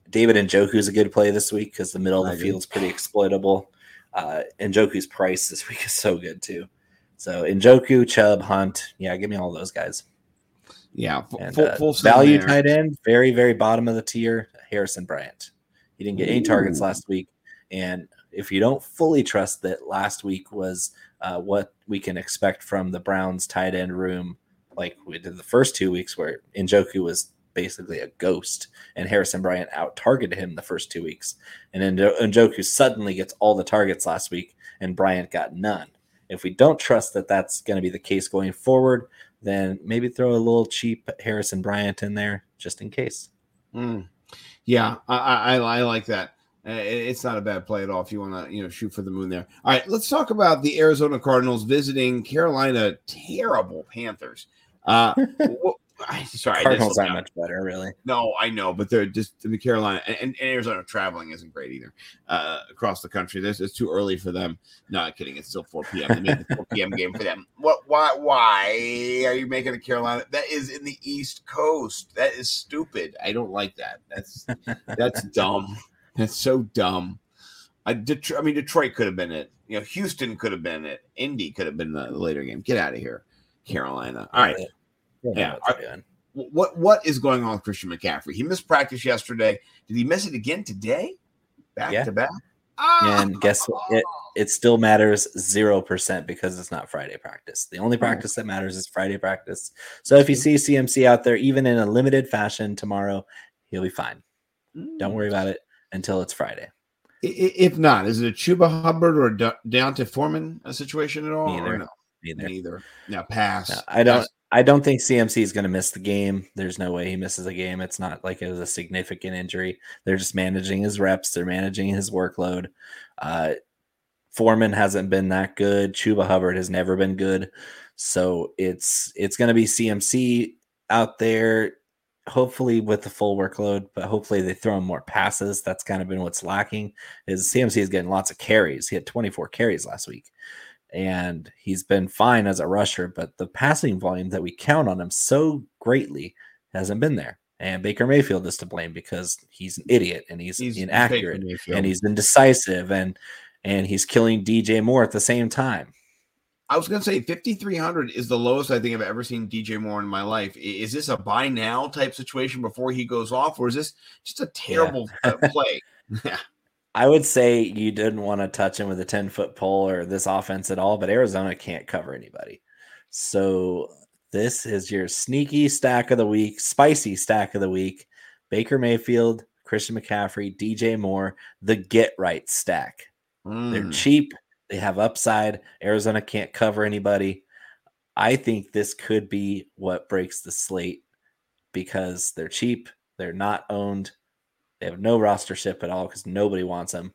David and Njoku's a good play this week because the middle of the field's pretty exploitable. Uh, Njoku's price this week is so good too. So Njoku, Chubb, Hunt, yeah, give me all those guys.
Yeah,
and, full, uh, full value there. tight end, very very bottom of the tier. Harrison Bryant. He didn't get Ooh. any targets last week, and if you don't fully trust that last week was uh, what we can expect from the Browns tight end room, like we did the first two weeks where Njoku was basically a ghost and Harrison Bryant out targeted him the first two weeks, and then Njoku suddenly gets all the targets last week and Bryant got none. If we don't trust that that's going to be the case going forward, then maybe throw a little cheap Harrison Bryant in there just in case.
Mm. Yeah, I, I, I like that. It's not a bad play at all if you want to you know shoot for the moon there. All right, let's talk about the Arizona Cardinals visiting Carolina terrible Panthers. Uh, [LAUGHS] I,
sorry, Cardinals aren't much better, really.
No, I know, but they're just the Carolina and, and, Arizona traveling isn't great either. Uh, across the country, this is too early for them. Not kidding, it's still 4 p.m. They made the 4 p.m. game for them. [LAUGHS] What? Why? Why are you making a Carolina? That is in the East Coast. That is stupid. I don't like that. That's that's [LAUGHS] dumb. That's so dumb. I, Detroit, I mean, Detroit could have been it. You know, Houston could have been it. Indy could have been the later game. Get out of here, Carolina. All right yeah. what what is going on with Christian McCaffrey? He missed practice yesterday. Did he miss it again today? Back yeah. to back.
And guess what? It, it still matters zero percent because it's not Friday practice. The only hmm. practice that matters is Friday practice. So if you hmm. see CMC out there, even in a limited fashion tomorrow, he'll be fine. Don't worry about it until it's Friday.
If not, is it a Chuba Hubbard or a De- D'Onta Foreman a situation at all?
Neither.
no?
Neither.
Neither. No, pass.
No, I don't.
Pass.
I don't think CMC is going to miss the game. There's no way he misses a game. It's not like it was a significant injury. They're just managing his reps. They're managing his workload. Uh, Foreman hasn't been that good. Chuba Hubbard has never been good. So it's it's going to be CMC out there, hopefully with the full workload, but hopefully they throw him more passes. That's kind of been what's lacking. Is CMC is getting lots of carries. He had 24 carries last week and he's been fine as a rusher, but the passing volume that we count on him so greatly hasn't been there. And Baker Mayfield is to blame because he's an idiot and he's,
He's
inaccurate and he's indecisive and and he's killing DJ Moore at the same time.
I was going to say 5,300 is the lowest I think I've ever seen DJ Moore in my life. Is this a buy now type situation before he goes off, or is this just a terrible uh, play? [LAUGHS]
I would say you didn't want to touch him with a 10 foot pole or this offense at all, but Arizona can't cover anybody. So this is your sneaky stack of the week, spicy stack of the week. Baker Mayfield, Christian McCaffrey, DJ Moore, the get right stack. They're
Mm.
cheap, they have upside. Arizona can't cover anybody. I think this could be what breaks the slate because they're cheap, they're not owned, they have no roster ship at all because nobody wants them.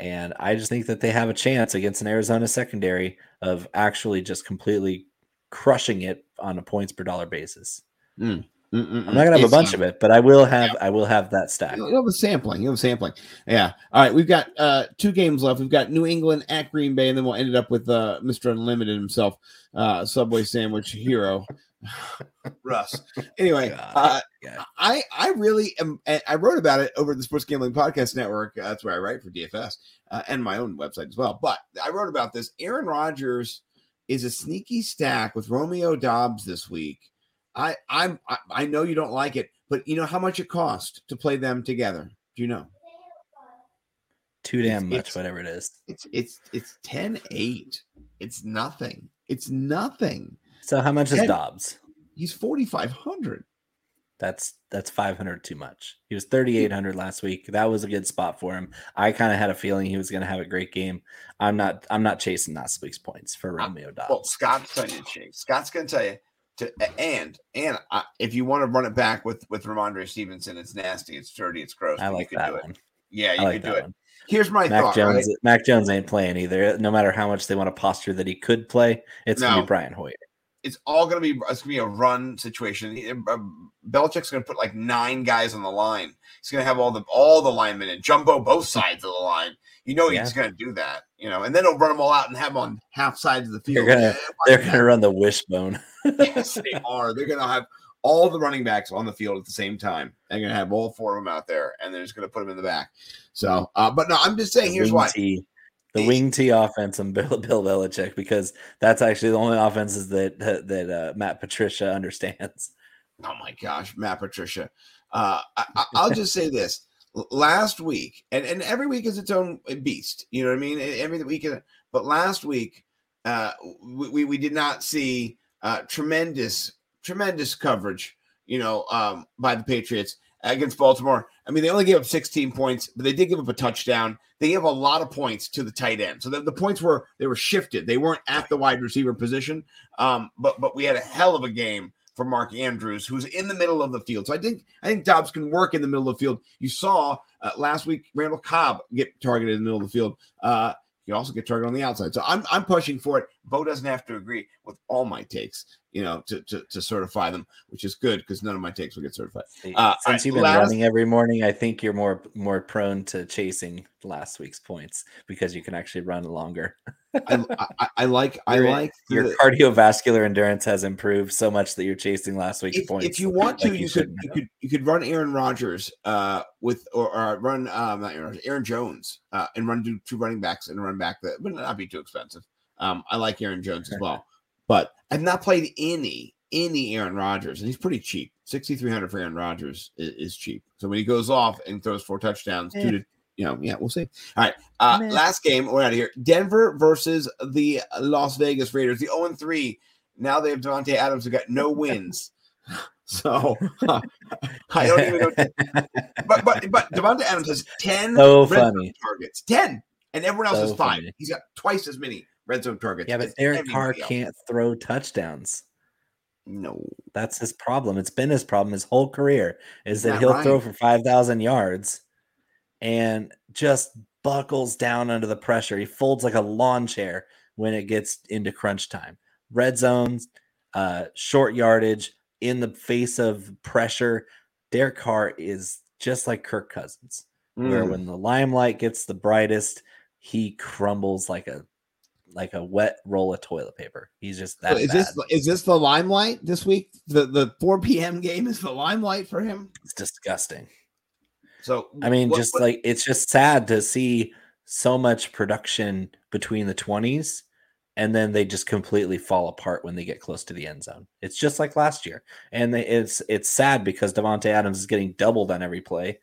And I just think that they have a chance against an Arizona secondary of actually just completely crushing it on a points per dollar basis.
Mm, mm, mm,
I'm not gonna have a bunch of it, but I will have I will have that stack.
You have a sampling. You have a sampling. Yeah. All right. We've got uh two games left. We've got New England at Green Bay, and then we'll end it up with uh Mr. Unlimited himself, uh Subway sandwich hero. Russ. [LAUGHS] Anyway,
God.
uh,
Yeah.
I I really am. I wrote about it over the Sports Gambling Podcast Network. Uh, that's where I write for DFS uh, and my own website as well. But I wrote about this. Aaron Rodgers is a sneaky stack with Romeo Doubs this week. I I'm I, I know you don't like it, but you know how much it cost to play them together. Do you know?
Too damn
It's-
much,
it's-
whatever it is.
It's it's it's 10-8. It's nothing. It's nothing.
So how much is Doubs?
He's 4500.
That's that's 500 too much. He was 3800 last week. That was a good spot for him. I kind of had a feeling he was going to have a great game. I'm not I'm not chasing last week's points for Romeo Doubs.
Well, Scott's telling you to change. Scott's going to tell you to and and I, if you want to run it back with with Rhamondre Stevenson, it's nasty, it's dirty, it's gross.
I like
you could
that
do it.
one.
Yeah, you
I like
could
that
do it. Here's my
Mac
thought.
Jones
right?
Mac Jones ain't playing either. No matter how much they want to posture that he could play, it's going to be Brian Hoyer.
It's all going to be it's going to be a run situation. Uh, Belichick's going to put like nine guys on the line. He's going to have all the all the linemen and jumbo both sides of the line. You know he's going to do that. You know, and then he'll run them all out and have them on half sides of the field.
They're
field.
gonna- They're going to run the wishbone.
yes, they are. They're going to have all the running backs on the field at the same time. They're going to have all four of them out there, and they're just going to put them in the back. So, uh, but no, I'm just saying. Here's why.
The wing T offense and Bill, [LAUGHS] Bill Belichick because that's actually the only offenses that that, that uh, Matt Patricia [LAUGHS] understands.
Oh my gosh, Matt Patricia. Uh, I, I'll [LAUGHS] just say this: last week, and, and every week is its own beast. You know what I mean? Every week, but last week, uh, we, we we did not see uh, tremendous tremendous coverage. You know, um, by the Patriots against Baltimore. I mean, they only gave up 16 points, but they did give up a touchdown. They gave a lot of points to the tight end. So the, the points were they were shifted. They weren't at the wide receiver position. Um, but but we had a hell of a game for Mark Andrews, who's in the middle of the field. So I think I think Doubs can work in the middle of the field. You saw uh, last week Randall Cobb get targeted in the middle of the field. Uh, you also get targeted on the outside. So I'm I'm pushing for it. Bo doesn't have to agree with all my takes, you know, to to, to certify them, which is good because none of my takes will get certified. Uh,
Since you've been
last-
running every morning, I think you're more more prone to chasing last week's points because you can actually run longer.
I, I, I like I
Your-
like
Your
the-
cardiovascular endurance has improved so much that you're chasing last week's
if,
points.
if you want to,
like you
you, could you could you could run Aaron Rodgers uh with or, or run um not Aaron, Aaron Jones uh and run two, two running backs and run back that would not be too expensive. Um I like Aaron Jones as well. But I've not played any any Aaron Rodgers and he's pretty cheap. 6300 for Aaron Rodgers is, is cheap. So when he goes off and throws four touchdowns,
Eh.
two to you know, yeah, we'll see. All right. Uh last game, we're out of here. Denver versus the Las Vegas Raiders, the 0 3. Now they have Davante Adams who got no [LAUGHS] wins. [LAUGHS] So [LAUGHS] I don't even know. But but but Davante Adams has ten
So
targets, ten, and everyone else
So
has five.
funny.
He's got twice as many red zone targets.
Yeah, but Derek Carr can't throw touchdowns.
No,
That's his problem. It's been his problem his whole career is that he'll throw for 5,000 yards and just buckles down under the pressure. He folds like a lawn chair when it gets into crunch time. Red zones, uh, short yardage in the face of pressure. Derek Carr is just like Kirk Cousins, where
Mm.
when the limelight gets the brightest, he crumbles like a like a wet roll of toilet paper. He's just
So
that
is
bad.
this is this the limelight this week? The the 4 p.m. game is the limelight for him.
it's disgusting.
So
I mean,
what-
just
what-
like it's just sad to see so much production between the 20s and then they just completely fall apart when they get close to the end zone. It's just like last year. And they, it's it's sad because Davante Adams is getting doubled on every play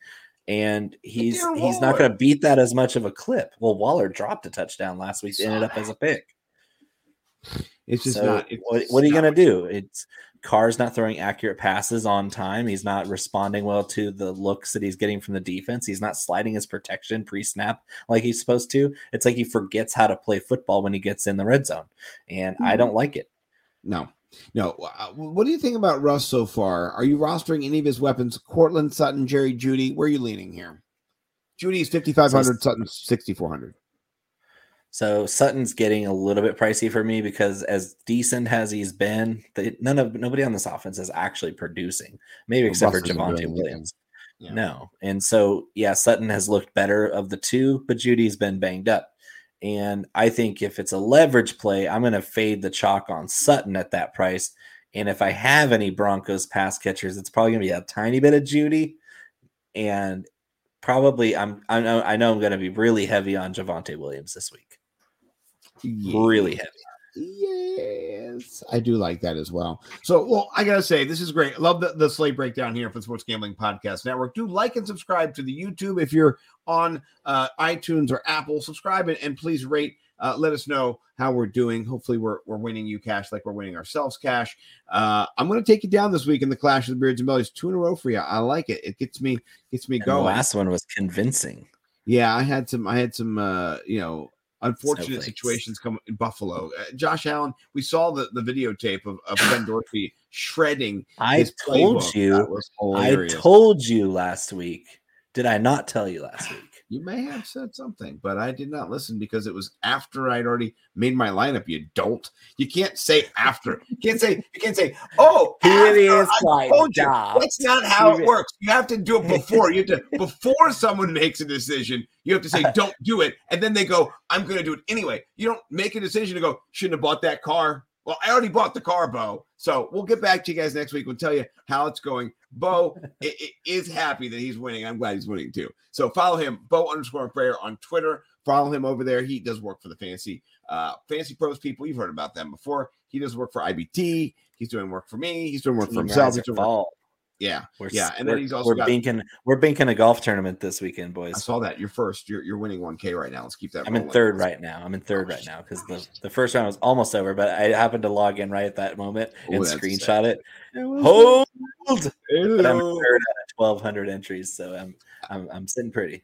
and he's he's not going to beat that as much of a clip. Well, Waller dropped a touchdown last week,
Saw
ended up as a pick.
it's just
so
not. it's
what, what are you going to do? It's Carr's not throwing accurate passes on time. He's not responding well to the looks that he's getting from the defense. He's not sliding his protection pre-snap like he's supposed to. It's like he forgets how to play football when he gets in the red zone, and I don't like it.
No, no. Uh, What do you think about Russ so far? Are you rostering any of his weapons? Courtland, Sutton, Jerry, Jeudy. Where are you leaning here? Jeudy's fifty five hundred. Sutton's sixty four hundred.
So Sutton's getting a little bit pricey for me because as decent as he's been, they, none of nobody on this offense is actually producing, maybe
Well,
except
Russ
for
Javonte.
Williams.
Yeah.
No. And so, yeah, Sutton has looked better of the two, but Jeudy's been banged up. And I think if it's a leverage play, I'm going to fade the chalk on Sutton at that price. And if I have any Broncos pass catchers, it's probably going to be a tiny bit of Jeudy. And probably I'm I know I know I'm going to be really heavy on Javonte Williams this week. Really heavy.
Yes, I do like that as well. So, well, I gotta say, this is great. Love the, the slate breakdown here for the Sports Gambling Podcast Network. Do like and subscribe to the YouTube if you're on uh, iTunes or Apple. Subscribe and, and please rate. Uh, let us know how we're doing. Hopefully, we're we're winning you cash like we're winning ourselves cash. Uh, I'm going to take you down this week in the Clash of the Beards and Bellies, two in a row for you. I like it. It gets me gets me
And the
going.
last one was convincing.
Yeah, I had some. I had some. Uh, you know, unfortunate
Snowflakes.
situations come in Buffalo. Uh, Josh Allen. We saw the the videotape of, of Ken Dorsey shredding.
I told you. I told you last week. Did I not tell you last [SIGHS] week?
you may have said something, but I did not listen because it was after I'd already made my lineup. You don't. You can't say after. You can't say. You can't say. Oh, after I told you. That's not how it works. You have to do it before. You have to [LAUGHS] before someone makes a decision. You have to say, "Don't do it," and then they go, "I'm going to do it anyway." You don't make a decision to go, "Shouldn't have bought that car." Well, I already bought the car, Bo. So we'll get back to you guys next week. We'll tell you how it's going. Bo is happy that he's winning. I'm glad he's winning too. So follow him, Bo underscore prayer on Twitter. Follow him over there. He does work for the fancy uh fancy pros people. You've heard about them before. He does work for IBT. He's doing work for me. He's doing work for himself. He's doing work-. Yeah.
We're,
Yeah, and then he's also
we're
got-
binking we're binking a golf tournament this weekend, boys.
I saw that. You're first. You're you're winning 1K right now. Let's keep that.
I'm in third right now. I'm in third right now because the, the first round was almost over, but I happened to log in right at that moment
Oh,
and screenshot it.
Oh,
Hold, [LAUGHS] I'm third out of 1,200 entries, so I'm I'm I'm sitting pretty.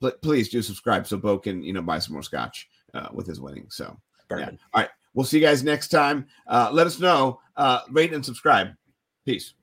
Pl- Please do subscribe so Bo can you know buy some more scotch uh, with his winning. So yeah. All right. We'll see you guys next time. Uh, let us know. Uh, rate and subscribe. Peace.